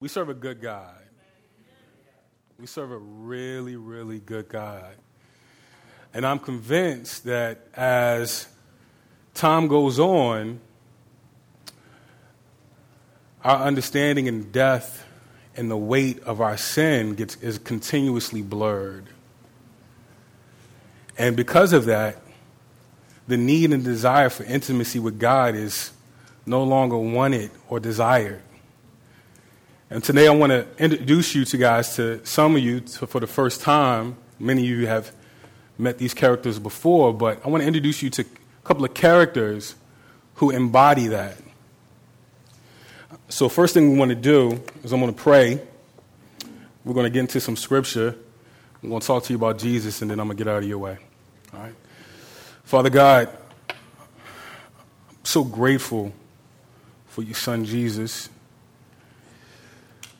We serve a good God. We serve a really, really good God. And I'm convinced that as time goes on, our understanding in death and the weight of our sin gets, is continuously blurred. And because of that, the need and desire for intimacy with God is no longer wanted or desired. And today I want to introduce you to guys to some of you to, for the first time. Many of you have met these characters before, but I want to introduce you to a couple of characters who embody that. So, first thing we want to do is I'm going to pray. We're going to get into some scripture. I'm going to talk to you about Jesus, and then I'm going to get out of your way. All right? Father God, I'm so grateful for your son Jesus.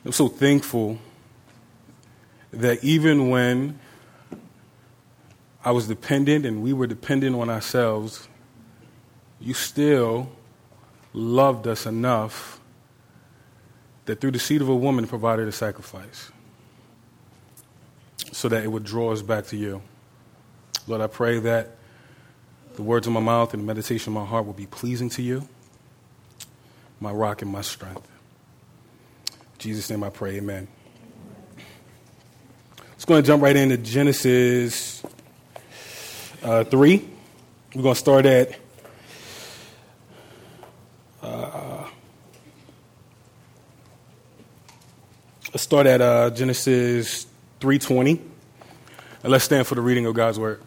I'm so thankful that even when I was dependent and we were dependent on ourselves, you still loved us enough that through the seed of a woman provided a sacrifice so that it would draw us back to you. Lord, I pray that the words of my mouth and the meditation of my heart will be pleasing to you, my rock and my strength. Jesus' name I pray, amen. Let's go and jump right into Genesis uh, 3. We're going to start at uh, let's start at uh, Genesis 3:20, and let's stand for the reading of God's word.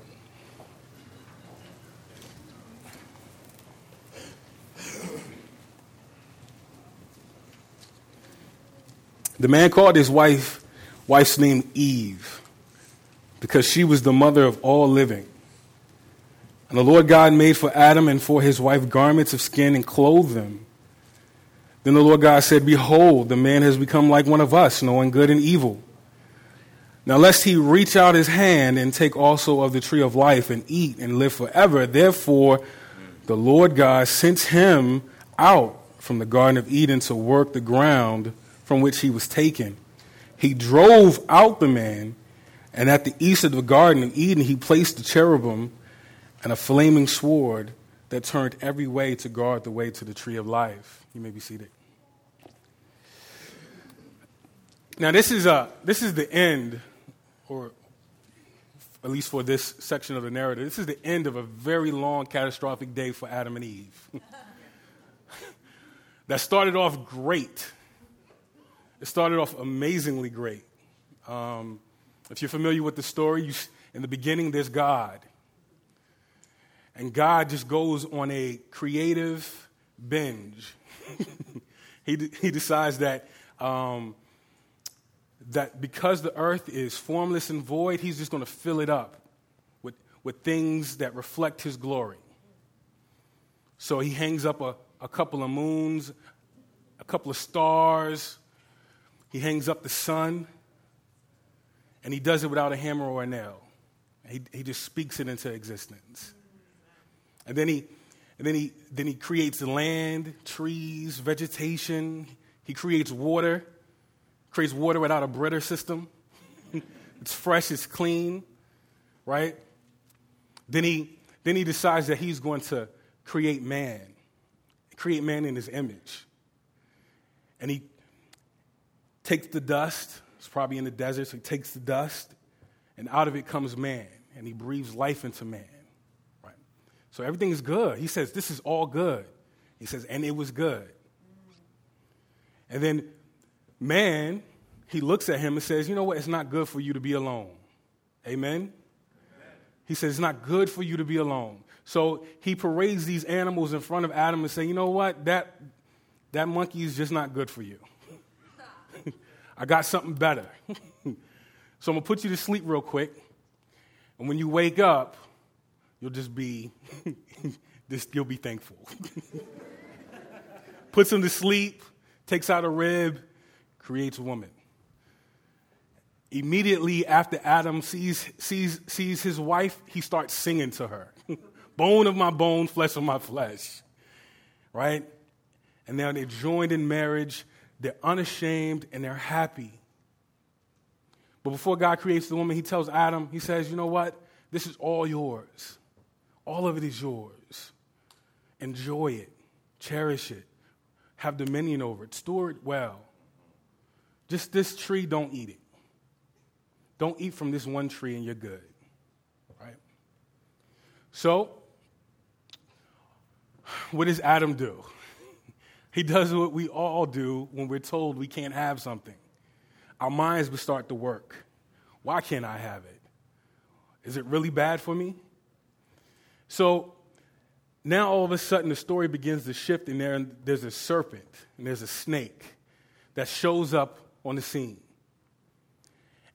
The man called his wife, wife's name Eve, because she was the mother of all living. And the Lord God made for Adam and for his wife garments of skin and clothed them. Then the Lord God said, Behold, the man has become like one of us, knowing good and evil. Now, lest he reach out his hand and take also of the tree of life and eat and live forever. Therefore, the Lord God sent him out from the Garden of Eden to work the ground from which he was taken. He drove out the man, and at the east of the Garden of Eden, he placed the cherubim and a flaming sword that turned every way to guard the way to the tree of life. You may be seated. Now, this is, a, this is the end, or at least for this section of the narrative, this is the end of a very long, catastrophic day for Adam and Eve. that started off great. It started off amazingly great. Um, if you're familiar with the story, you, in the beginning, there's God. And God just goes on a creative binge. he, he decides that, um, that because the earth is formless and void, he's just going to fill it up with, with things that reflect his glory. So he hangs up a, a couple of moons, a couple of stars, he hangs up the sun, and he does it without a hammer or a nail. He, he just speaks it into existence. And then he, and then he, then he creates land, trees, vegetation. He creates water, creates water without a Brita system. it's fresh, it's clean, right? Then he, then he decides that he's going to create man, create man in his image. And he takes the dust. It's probably in the desert, so he takes the dust, and out of it comes man, and he breathes life into man. Right? So everything is good. He says, This is all good. He says, And it was good. And then man, he looks at him and says, You know what? It's not good for you to be alone. Amen? He says, It's not good for you to be alone. So he parades these animals in front of Adam and say, You know what? That, that monkey is just not good for you. I got something better. so I'm going to put you to sleep real quick. And when you wake up, you'll just be, just, you'll be thankful. Puts him to sleep, takes out a rib, creates a woman. Immediately after Adam sees, sees, sees his wife, he starts singing to her Bone of my bone, flesh of my flesh. Right? And now they're joined in marriage they're unashamed, and they're happy. But before God creates the woman, he tells Adam, he says, You know what? This is all yours. All of it is yours. Enjoy it, cherish it, have dominion over it, store it well. Just this tree, don't eat it. Don't eat from this one tree and you're good. Right? So, what does Adam do? He does what we all do when we're told we can't have something. Our minds will start to work. Why can't I have it? Is it really bad for me? So now all of a sudden the story begins to shift, and there, there's a serpent and there's a snake that shows up on the scene.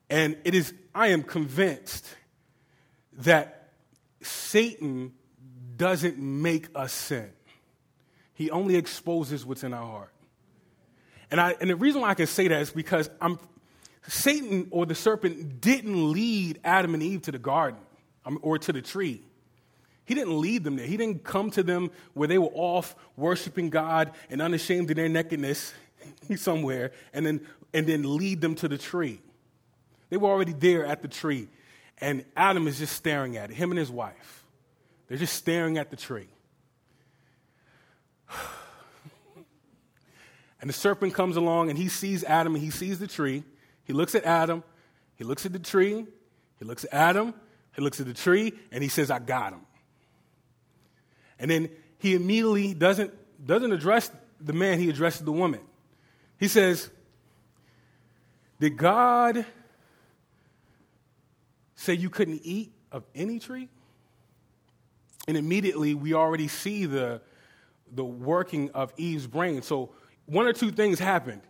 And it is, I am convinced that Satan doesn't make us sin. He only exposes what's in our heart. And, I, and the reason why I can say that is because I'm, Satan or the serpent didn't lead Adam and Eve to the garden um, or to the tree. He didn't lead them there. He didn't come to them where they were off worshiping God and unashamed of their nakedness somewhere and then, and then lead them to the tree. They were already there at the tree. And Adam is just staring at it, him and his wife. They're just staring at the tree. And the serpent comes along and he sees Adam and he sees the tree. He looks at Adam, he looks at the tree, he looks at Adam, he looks at the tree, and he says, I got him. And then he immediately doesn't, doesn't address the man, he addresses the woman. He says, Did God say you couldn't eat of any tree? And immediately we already see the, the working of Eve's brain. So one or two things happened.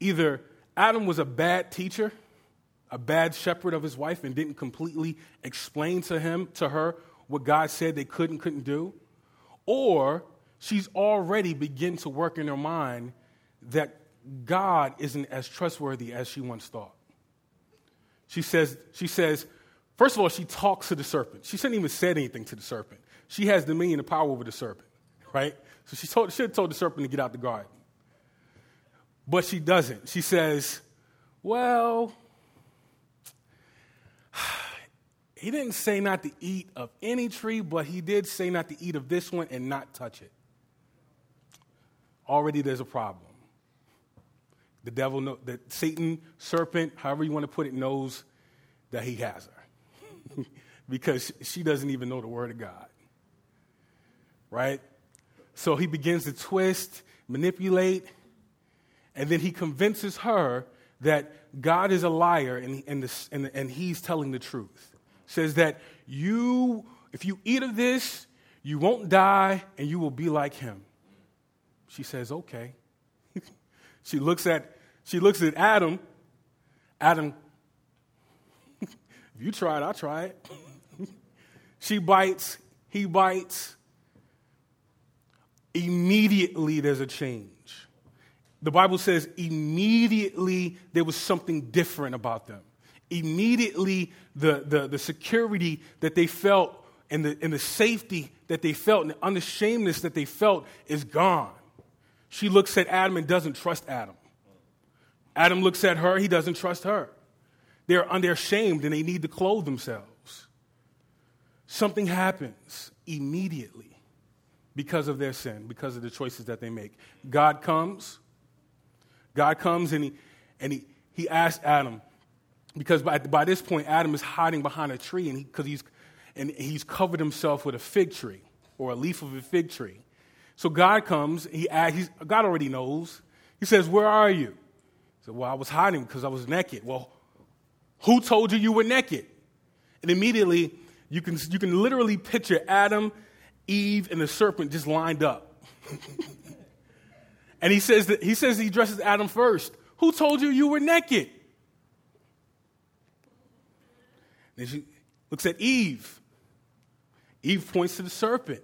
Either Adam was a bad teacher, a bad shepherd of his wife, and didn't completely explain to him, to her, what God said they could and couldn't do, or she's already begin to work in her mind that God isn't as trustworthy as she once thought. She says, she says, first of all, she talks to the serpent. She shouldn't even said anything to the serpent. She has dominion and power over the serpent, right? So she told, should have told the serpent to get out the garden. But she doesn't. She says, Well, he didn't say not to eat of any tree, but he did say not to eat of this one and not touch it. Already there's a problem. The devil, know, the Satan, serpent, however you want to put it, knows that he has her because she doesn't even know the word of God. Right? So he begins to twist, manipulate, and then he convinces her that God is a liar and, and, the, and, and he's telling the truth. Says that you, if you eat of this, you won't die and you will be like him. She says, okay. she looks at she looks at Adam. Adam, if you try it, I'll try it. she bites, he bites. Immediately there's a change the Bible says immediately there was something different about them. Immediately, the, the, the security that they felt and the, and the safety that they felt and the unashamedness that they felt is gone. She looks at Adam and doesn't trust Adam. Adam looks at her, he doesn't trust her. They're undershamed and they need to clothe themselves. Something happens immediately because of their sin, because of the choices that they make. God comes God comes and he, and he, he asks Adam, because by, by this point, Adam is hiding behind a tree and because he, he's, and he's covered himself with a fig tree or a leaf of a fig tree. So God comes, he asks, God already knows. He says, Where are you? He said, Well, I was hiding because I was naked. Well, who told you you were naked? And immediately, you can, you can literally picture Adam, Eve, and the serpent just lined up. And he says that he says he dresses Adam first. Who told you you were naked? Then she looks at Eve. Eve points to the serpent.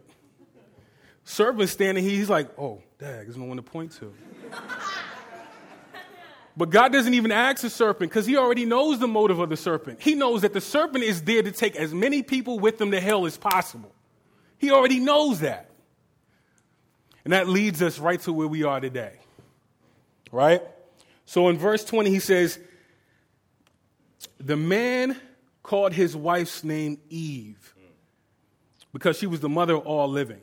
Serpent standing here, he's like, oh, dag, there's no one to point to. but God doesn't even ask the serpent because he already knows the motive of the serpent. He knows that the serpent is there to take as many people with him to hell as possible. He already knows that. And that leads us right to where we are today. Right? So in verse 20, he says, The man called his wife's name Eve because she was the mother of all living.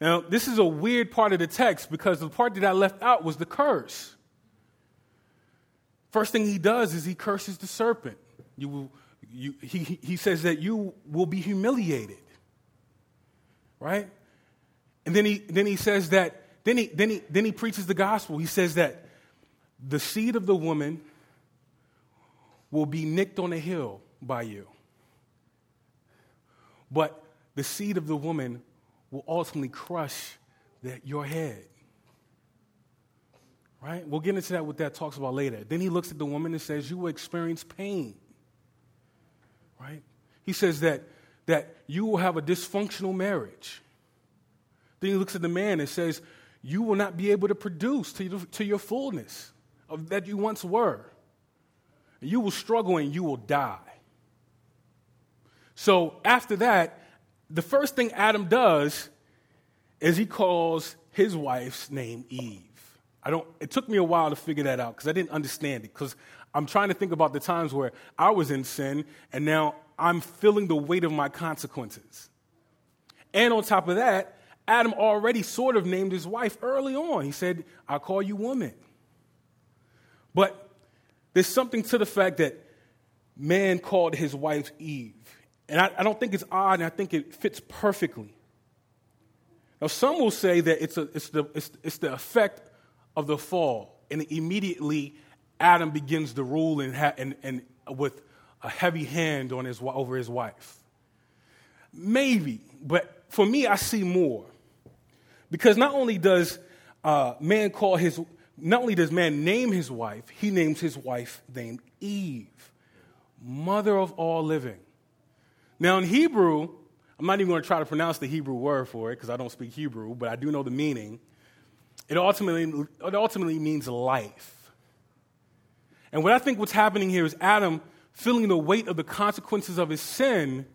Now, this is a weird part of the text because the part that I left out was the curse. First thing he does is he curses the serpent. You will, you, he, he says that you will be humiliated. Right? And then he, then he says that, then he, then, he, then he preaches the gospel. He says that the seed of the woman will be nicked on a hill by you. But the seed of the woman will ultimately crush that, your head. Right? We'll get into that, what that talks about later. Then he looks at the woman and says, You will experience pain. Right? He says that, that you will have a dysfunctional marriage. Then he looks at the man and says, You will not be able to produce to to your fullness of, that you once were. You will struggle and you will die. So after that, the first thing Adam does is he calls his wife's name Eve. I don't, it took me a while to figure that out because I didn't understand it. Because I'm trying to think about the times where I was in sin and now I'm feeling the weight of my consequences. And on top of that, Adam already sort of named his wife early on. He said, I'll call you woman. But there's something to the fact that man called his wife Eve. And I, I, don't think it's odd, and I think it fits perfectly. Now, some will say that it's, a, it's, the, it's, it's the effect of the fall, and immediately Adam begins to rule and, ha- and, and with a heavy hand on his, over his wife. Maybe, but for me, I see more. Because not only does uh, man call his, not only does man name his wife, he names his wife named Eve, mother of all living. Now, in Hebrew, I'm not even going to try to pronounce the Hebrew word for it because I don't speak Hebrew, but I do know the meaning. It ultimately, it ultimately means life. And what I think what's happening here is Adam, feeling the weight of the consequences of his sin,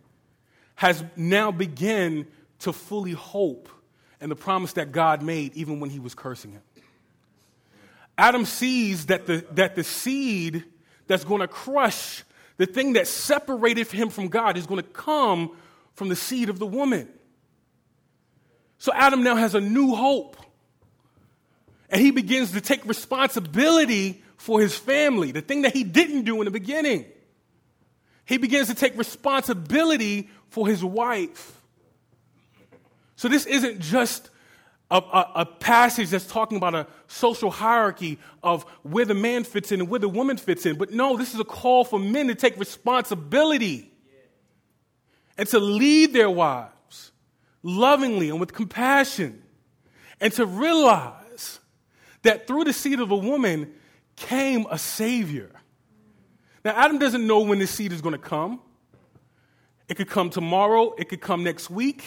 has now begun to fully hope in the promise that God made even when he was cursing him. Adam sees that the, that the seed that's going to crush the thing that separated him from God is going to come from the seed of the woman. So Adam now has a new hope. And he begins to take responsibility for his family, the thing that he didn't do in the beginning. He begins to take responsibility for his wife. So this isn't just a, a, a, passage that's talking about a social hierarchy of where the man fits in and where the woman fits in. But no, this is a call for men to take responsibility and to lead their wives lovingly and with compassion and to realize that through the seed of a woman came a Savior. Now, Adam doesn't know when this seed is going to come. It could come tomorrow, it could come next week.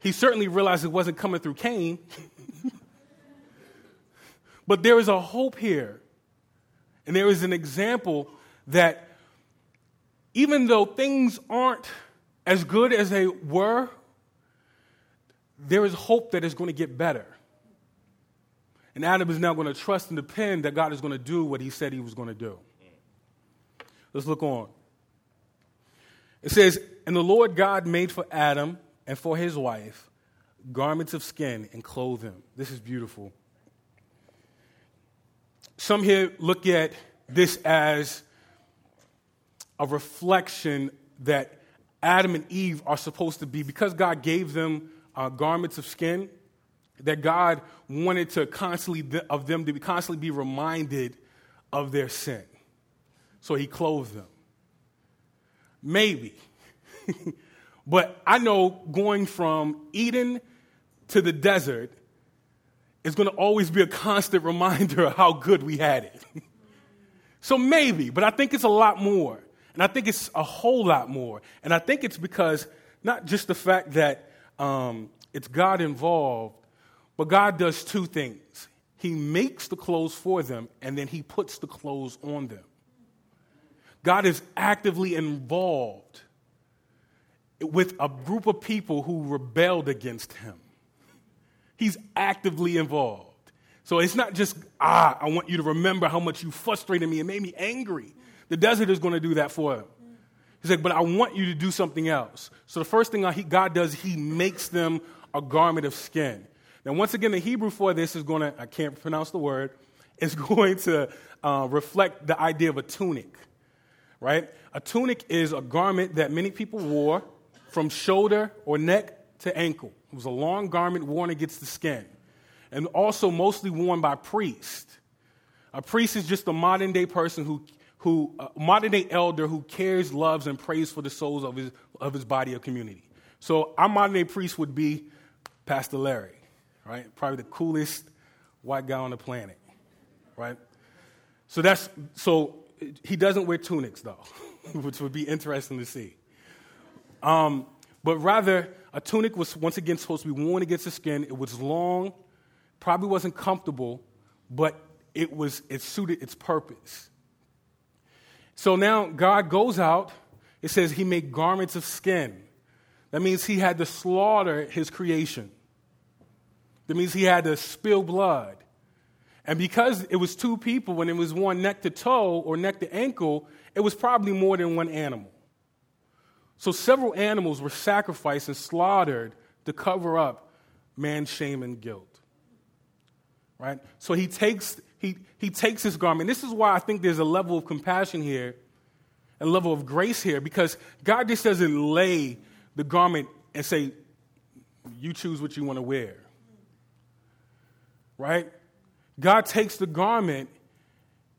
He certainly realized it wasn't coming through Cain. but there is a hope here. And there is an example that even though things aren't as good as they were, there is hope that it's going to get better. And Adam is now going to trust and depend that God is going to do what he said he was going to do. Let's look on. It says, And the Lord God made for Adam and for his wife garments of skin and clothe them. This is beautiful. Some here look at this as a reflection that Adam and Eve are supposed to be, because God gave them uh, garments of skin, that God wanted to constantly, of them to be, constantly be reminded of their sin. So he clothed them. Maybe. But I know going from Eden to the desert is going to always be a constant reminder of how good we had it. so maybe, but I think it's a lot more. And I think it's a whole lot more. And I think it's because not just the fact that um, it's God involved, but God does two things. He makes the clothes for them, and then He puts the clothes on them. God is actively involved with a group of people who rebelled against him. He's actively involved. So it's not just, ah, I want you to remember how much you frustrated me and made me angry. The desert is going to do that for him. He's like, but I want you to do something else. So the first thing God does, he makes them a garment of skin. Now, once again, the Hebrew for this is going to, I can't pronounce the word, is going to uh, reflect the idea of a tunic, right? A tunic is a garment that many people wore from shoulder or neck to ankle. It was a long garment worn against the skin, and also mostly worn by priests. A priest is just a modern day person who, who a modern day elder who cares, loves, and prays for the souls of his, of his body or community. So our modern day priest would be Pastor Larry, right? Probably the coolest white guy on the planet, right? So that's so he doesn't wear tunics though, which would be interesting to see. Um, but rather, a tunic was once again supposed to be worn against the skin. It was long, probably wasn't comfortable, but it was it suited its purpose. So now God goes out. It says he made garments of skin. That means he had to slaughter his creation. That means he had to spill blood. And because it was two people, when it was one neck to toe or neck to ankle, it was probably more than one animal. So several animals were sacrificed and slaughtered to cover up man's shame and guilt. Right? So he takes, he, he takes his garment. This is why I think there's a level of compassion here, a level of grace here, because God just doesn't lay the garment and say, you choose what you want to wear. Right? God takes the garment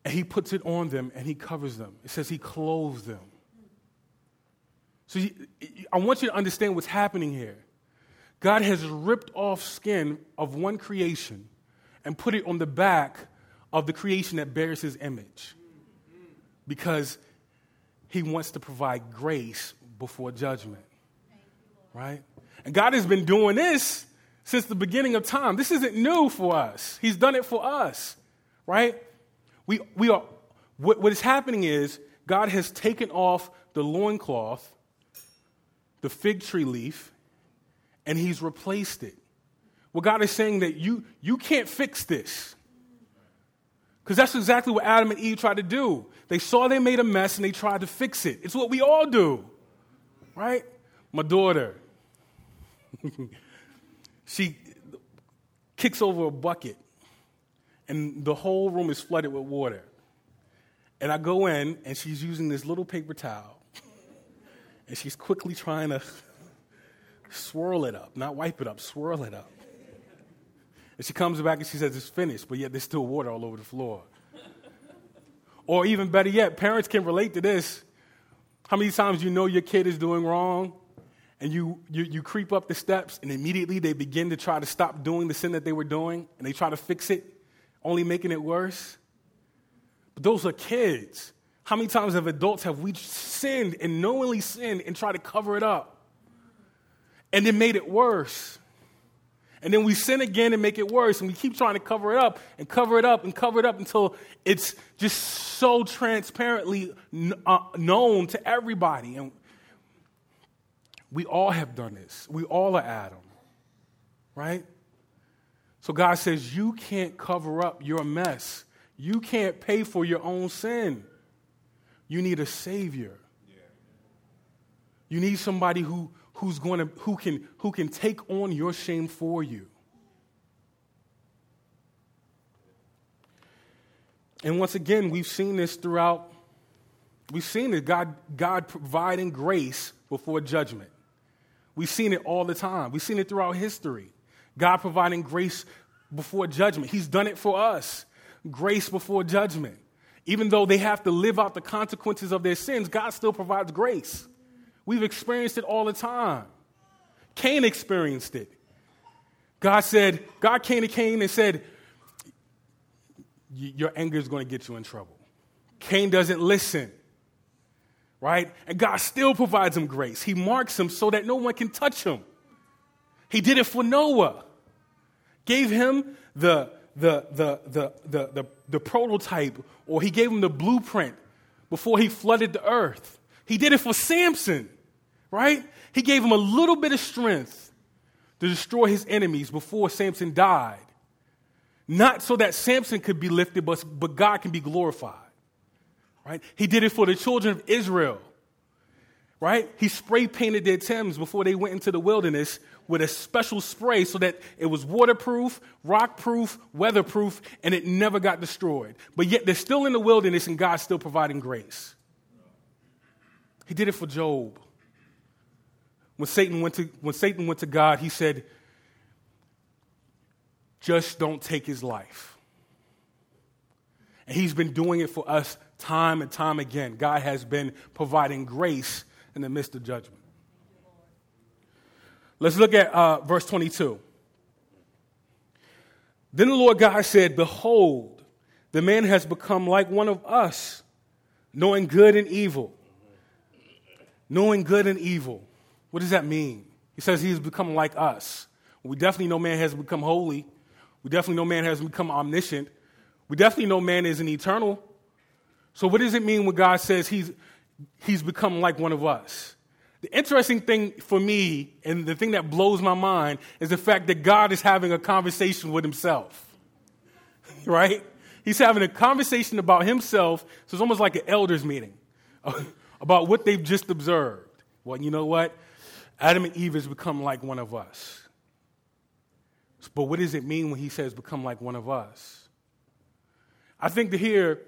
and he puts it on them and he covers them. It says he clothes them. So I want you to understand what's happening here. God has ripped off skin of one creation and put it on the back of the creation that bears his image because he wants to provide grace before judgment. Right? And God has been doing this since the beginning of time. This isn't new for us. He's done it for us. Right? We, we are, what, what is happening is God has taken off the loincloth the fig tree leaf and he's replaced it. Well, God is saying that you, you can't fix this. Because that's exactly what Adam and Eve tried to do. They saw they made a mess and they tried to fix it. It's what we all do, right? My daughter, she kicks over a bucket and the whole room is flooded with water. And I go in and she's using this little paper towel and she's quickly trying to swirl it up, not wipe it up, swirl it up. And she comes back and she says it's finished, but yet there's still water all over the floor. or even better yet, parents can relate to this. How many times you know your kid is doing wrong and you, you, you creep up the steps and immediately they begin to try to stop doing the sin that they were doing and they try to fix it, only making it worse? But those are kids. How many times have adults have we sinned and knowingly sinned and tried to cover it up? And then made it worse. And then we sin again and make it worse. And we keep trying to cover it up and cover it up and cover it up until it's just so transparently uh, known to everybody. And we all have done this. We all are Adam, right? So God says, You can't cover up your mess. You can't pay for your own sin. You need a savior. You need somebody who, who's going to, who, can, who can take on your shame for you. And once again, we've seen this throughout, we've seen it, God, God providing grace before judgment. We've seen it all the time. We've seen it throughout history. God providing grace before judgment. He's done it for us. Grace before judgment. Even though they have to live out the consequences of their sins, God still provides grace. We've experienced it all the time. Cain experienced it. God said, God came to Cain and said, Your anger is going to get you in trouble. Cain doesn't listen, right? And God still provides him grace. He marks him so that no one can touch him. He did it for Noah, gave him the the, the, the, the, the, prototype or he gave him the blueprint before he flooded the earth. He did it for Samson, right? He gave him a little bit of strength to destroy his enemies before Samson died. not so that Samson could be lifted, but, but God can be glorified. Right? He did it for the children of Israel. Right? He spray painted their Timbs before they went into the wilderness with a special spray so that it was waterproof, rockproof, weatherproof, and it never got destroyed. But yet they're still in the wilderness and God's still providing grace. He did it for Job. When Satan went to, when Satan went to God, he said, just don't take his life. And he's been doing it for us time and time again. God has been providing grace in the midst of judgment. Let's look at uh, verse 22. Then the Lord God said, Behold, the man has become like one of us, knowing good and evil. Knowing good and evil. What does that mean? He says he has become like us. We definitely know man has become holy. We definitely know man has become omniscient. We definitely know man is an eternal. So, what does it mean when God says he's, he's become like one of us? The interesting thing for me, and the thing that blows my mind, is the fact that God is having a conversation with himself. right? He's having a conversation about himself, so it's almost like an elders meeting about what they've just observed. Well, you know what? Adam and Eve has become like one of us. But what does it mean when he says become like one of us? I think to hear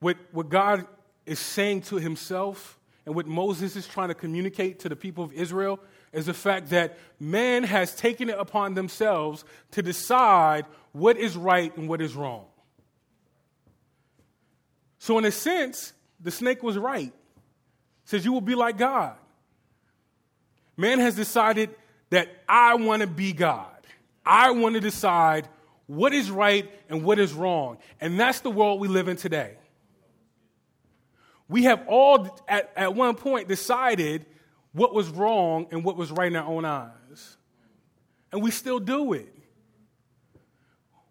what, what God is saying to himself and what Moses is trying to communicate to the people of Israel is the fact that man has taken it upon themselves to decide what is right and what is wrong. So, in a sense, the snake was right. It says, You will be like God. Man has decided that I want to be God. I want to decide what is right and what is wrong. And that's the world we live in today. We have all, at, at one point, decided what was wrong and what was right in our own eyes. And we still do it.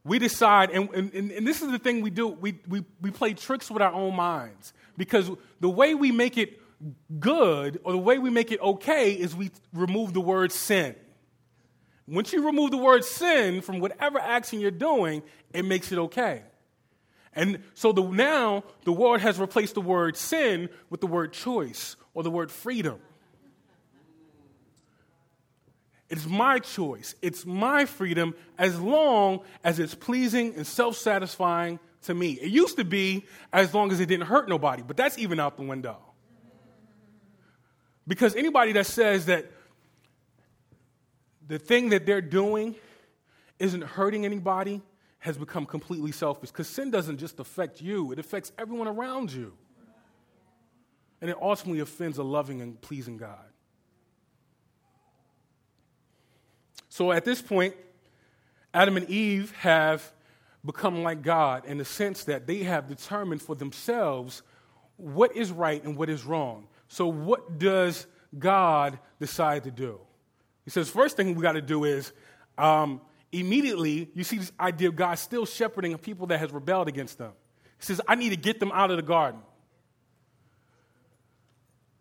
We decide, and, and, and this is the thing we do we, we, we play tricks with our own minds. Because the way we make it good or the way we make it okay is we remove the word sin. Once you remove the word sin from whatever action you're doing, it makes it okay. And so the, now the world has replaced the word sin with the word choice or the word freedom. It's my choice. It's my freedom as long as it's pleasing and self satisfying to me. It used to be as long as it didn't hurt nobody, but that's even out the window. Because anybody that says that the thing that they're doing isn't hurting anybody has become completely selfish because sin doesn't just affect you, it affects everyone around you. And it ultimately offends a loving and pleasing God. So at this point, Adam and Eve have become like God in the sense that they have determined for themselves what is right and what is wrong. So, what does God decide to do? He says, first thing we got to do is um, immediately you see this idea of God still shepherding a people that has rebelled against them. He says, I need to get them out of the garden.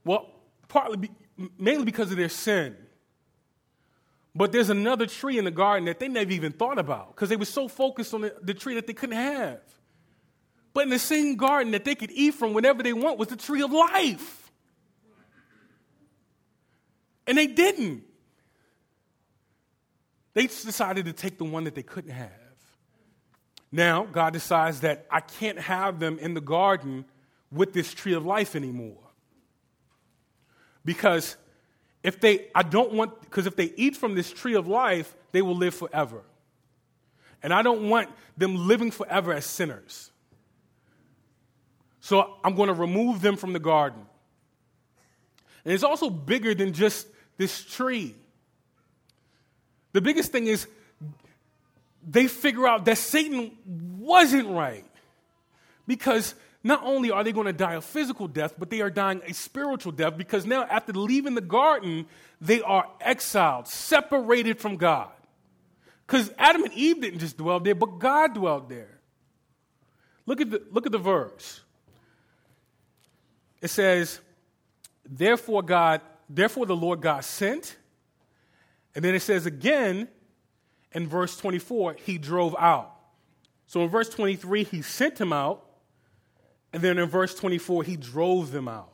Well, partly, be, mainly because of their sin. But there's another tree in the garden that they never even thought about because they were so focused on the, the tree that they couldn't have. But in the same garden that they could eat from whenever they want was the tree of life. And they didn't. They decided to take the one that they couldn't have. Now, God decides that I can't have them in the garden with this tree of life anymore. Because if they, I don't want, because if they eat from this tree of life, they will live forever. And I don't want them living forever as sinners. So I'm going to remove them from the garden. And it's also bigger than just this tree. The biggest thing is they figure out that Satan wasn't right. Because not only are they going to die a physical death, but they are dying a spiritual death because now, after leaving the garden, they are exiled, separated from God. Because Adam and Eve didn't just dwell there, but God dwelled there. Look at the, look at the verse. It says, Therefore, God, therefore the Lord God sent and then it says again in verse 24, he drove out. So in verse 23, he sent him out. And then in verse 24, he drove them out.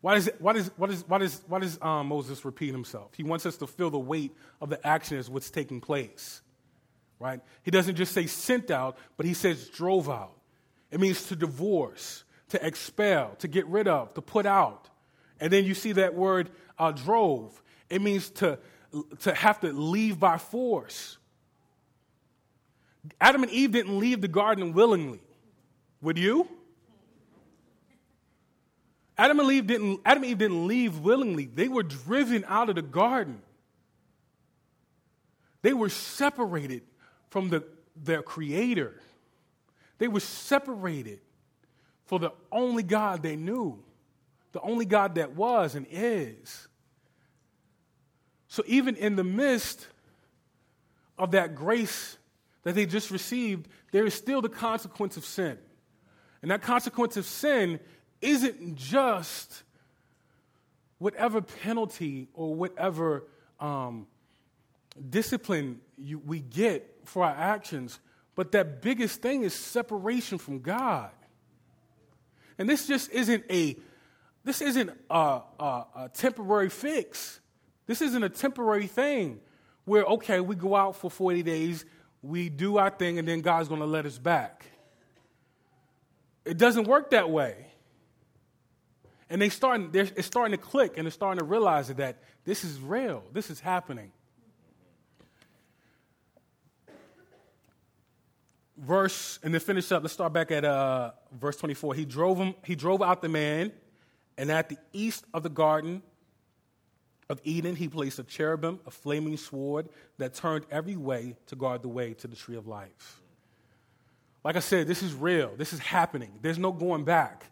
Why does, um, Moses repeat himself? He wants us to feel the weight of the action as what's taking place. Right? He doesn't just say sent out, but he says drove out. It means to divorce, to expel, to get rid of, to put out. And then you see that word uh, drove. It means to, to have to leave by force. Adam and Eve didn't leave the garden willingly. Would you? Adam and Eve didn't, Adam and Eve didn't leave willingly. They were driven out of the garden. They were separated from the, their creator. They were separated for the only God they knew, the only God that was and is. So, even in the midst of that grace that they just received, there is still the consequence of sin. And that consequence of sin isn't just whatever penalty or whatever um, discipline you, we get for our actions, but that biggest thing is separation from God. And this just isn't a this isn't a, a, a temporary fix. This isn't a temporary thing where okay we go out for 40 days, we do our thing, and then God's going to let us back. It doesn't work that way. And they starting, it's starting to click and they're starting to realize that this is real, this is happening. Verse, and then finish up, let's start back at uh, verse 24. He drove him, he drove out the man, and at the east of the garden of Eden, he placed a cherubim, a flaming sword that turned every way to guard the way to the tree of life. Like I said, this is real. This is happening. There's no going back.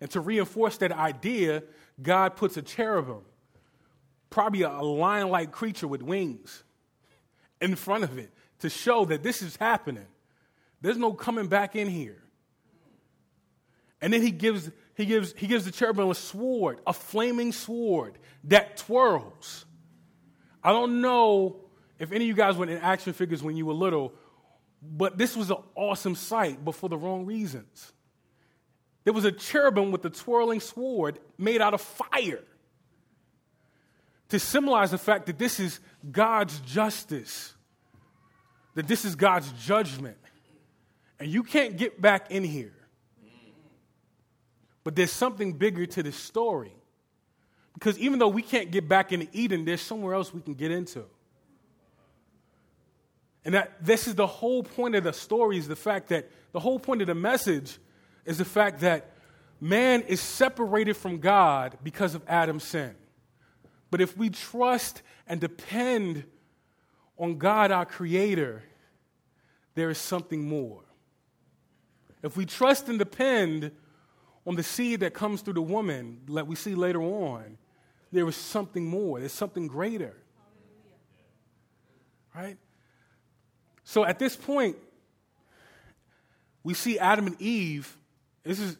And to reinforce that idea, God puts a cherubim, probably a lion like creature with wings, in front of it to show that this is happening. There's no coming back in here. And then he gives, he gives, he gives the cherubim a sword, a flaming sword that twirls. I don't know if any of you guys went in action figures when you were little, but this was an awesome sight, but for the wrong reasons. There was a cherubim with a twirling sword made out of fire to symbolize the fact that this is God's justice, that this is God's judgment. And you can't get back in here. But there's something bigger to this story. Because even though we can't get back into Eden, there's somewhere else we can get into. And that this is the whole point of the story is the fact that the whole point of the message is the fact that man is separated from God because of Adam's sin. But if we trust and depend on God, our Creator, there is something more. If we trust and depend on the seed that comes through the woman, like we see later on, there is something more. There's something greater. Right? So at this point, we see Adam and Eve this is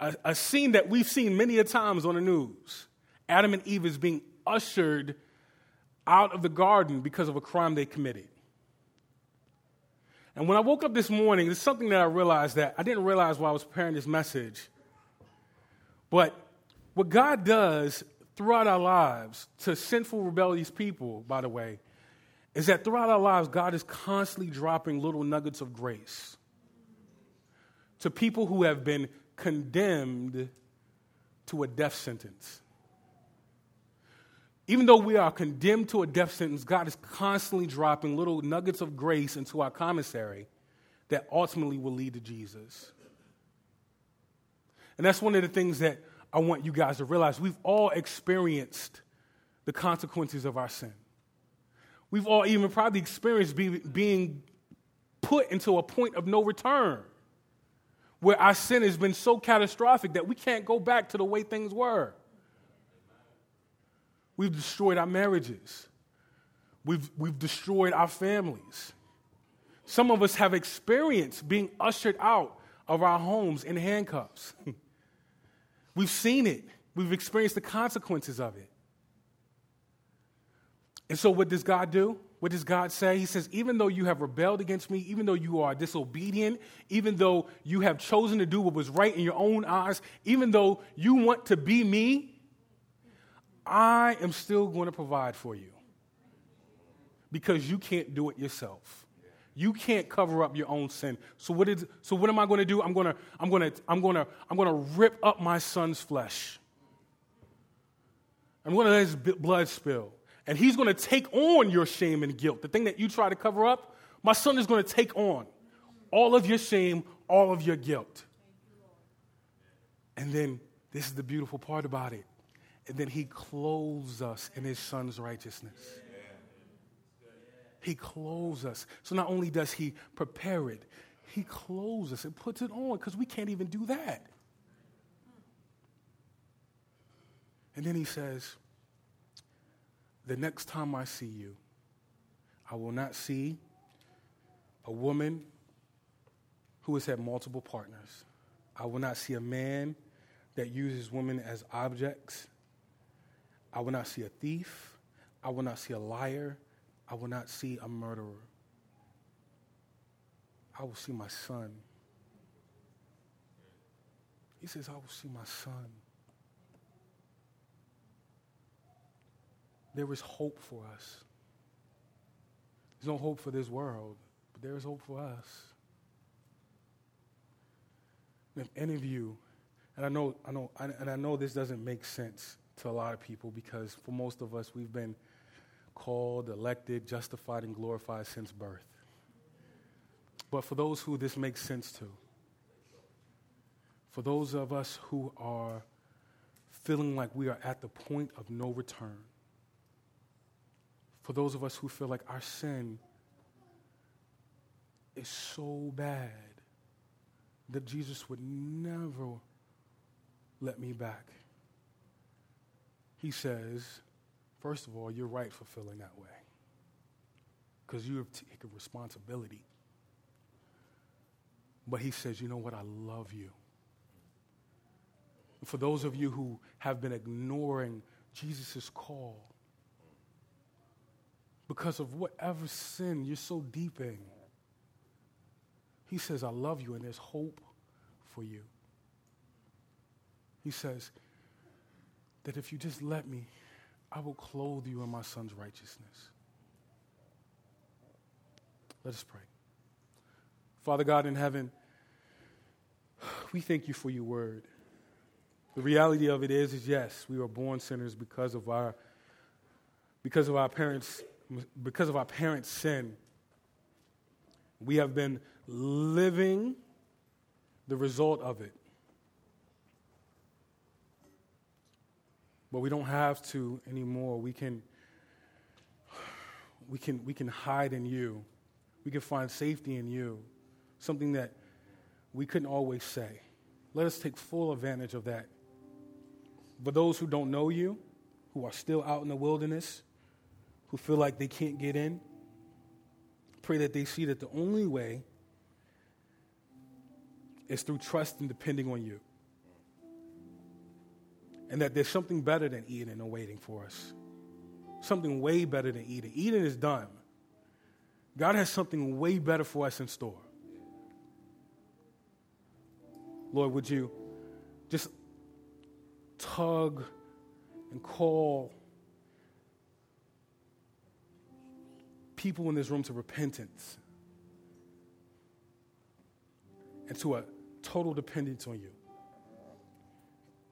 a, a scene that we've seen many a times on the news. Adam and Eve is being ushered out of the garden because of a crime they committed. And when I woke up this morning, there's something that I realized that I didn't realize while I was preparing this message. But what God does throughout our lives to sinful, rebellious people, by the way, is that throughout our lives, God is constantly dropping little nuggets of grace to people who have been condemned to a death sentence. Even though we are condemned to a death sentence, God is constantly dropping little nuggets of grace into our commissary that ultimately will lead to Jesus. And that's one of the things that I want you guys to realize. We've all experienced the consequences of our sin. We've all even probably experienced be, being put into a point of no return where our sin has been so catastrophic that we can't go back to the way things were. We've destroyed our marriages. We've, we've destroyed our families. Some of us have experienced being ushered out of our homes in handcuffs. We've seen it, we've experienced the consequences of it. And so, what does God do? What does God say? He says, even though you have rebelled against me, even though you are disobedient, even though you have chosen to do what was right in your own eyes, even though you want to be me, I am still going to provide for you. Because you can't do it yourself. You can't cover up your own sin. So what, is, so what am I going to do? I'm going to, I'm going to, I'm going to, I'm going to rip up my son's flesh. I'm going to let his blood spill. And he's going to take on your shame and guilt. The thing that you try to cover up, my son is going to take on all of your shame, all of your guilt. And then this is the beautiful part about it. And then he clothes us in his son's righteousness. He clothes us. So not only does he prepare it, he clothes us and puts it on because we can't even do that. And then he says, the next time I see you, I will not see a woman who has had multiple partners. I will not see a man that uses women as objects. I will not see a thief. I will not see a liar. I will not see a murderer. I will see my son. He says, I will see my son. there is hope for us. There's no hope for this world, but there is hope for us. And if any of you, and I know, I know, and I know this doesn't make sense to a lot of people because for most of us, we've been called, elected, justified, and glorified since birth. But for those who this makes sense to, for those of us who are feeling like we are at the point of no return, for those of us who feel like our sin is so bad that Jesus would never let me back. He says, first of all, you're right for feeling that way because you have taken responsibility. But he says, you know what? I love you. For those of you who have been ignoring Jesus' call, because of whatever sin you're so deep in. He says, I love you, and there's hope for you. He says that if you just let me, I will clothe you in my son's righteousness. Let us pray. Father God in heaven, we thank you for your word. The reality of it is, is yes, we were born sinners because of our because of our parents' because of our parents' sin, we have been living the result of it. But we don't have to anymore. We can, we can, we can hide in you. We can find safety in you. Something that we couldn't always say. Let us take full advantage of that. For those who don't know you, who are still out in the wilderness, who feel like they can't get in. Pray that they see that the only way is through trust and depending on you. And that there's something better than Eden awaiting for us. Something way better than Eden. Eden is done. God has something way better for us in store. Lord, would you just tug and call people in this room to repentance and to a total dependence on you.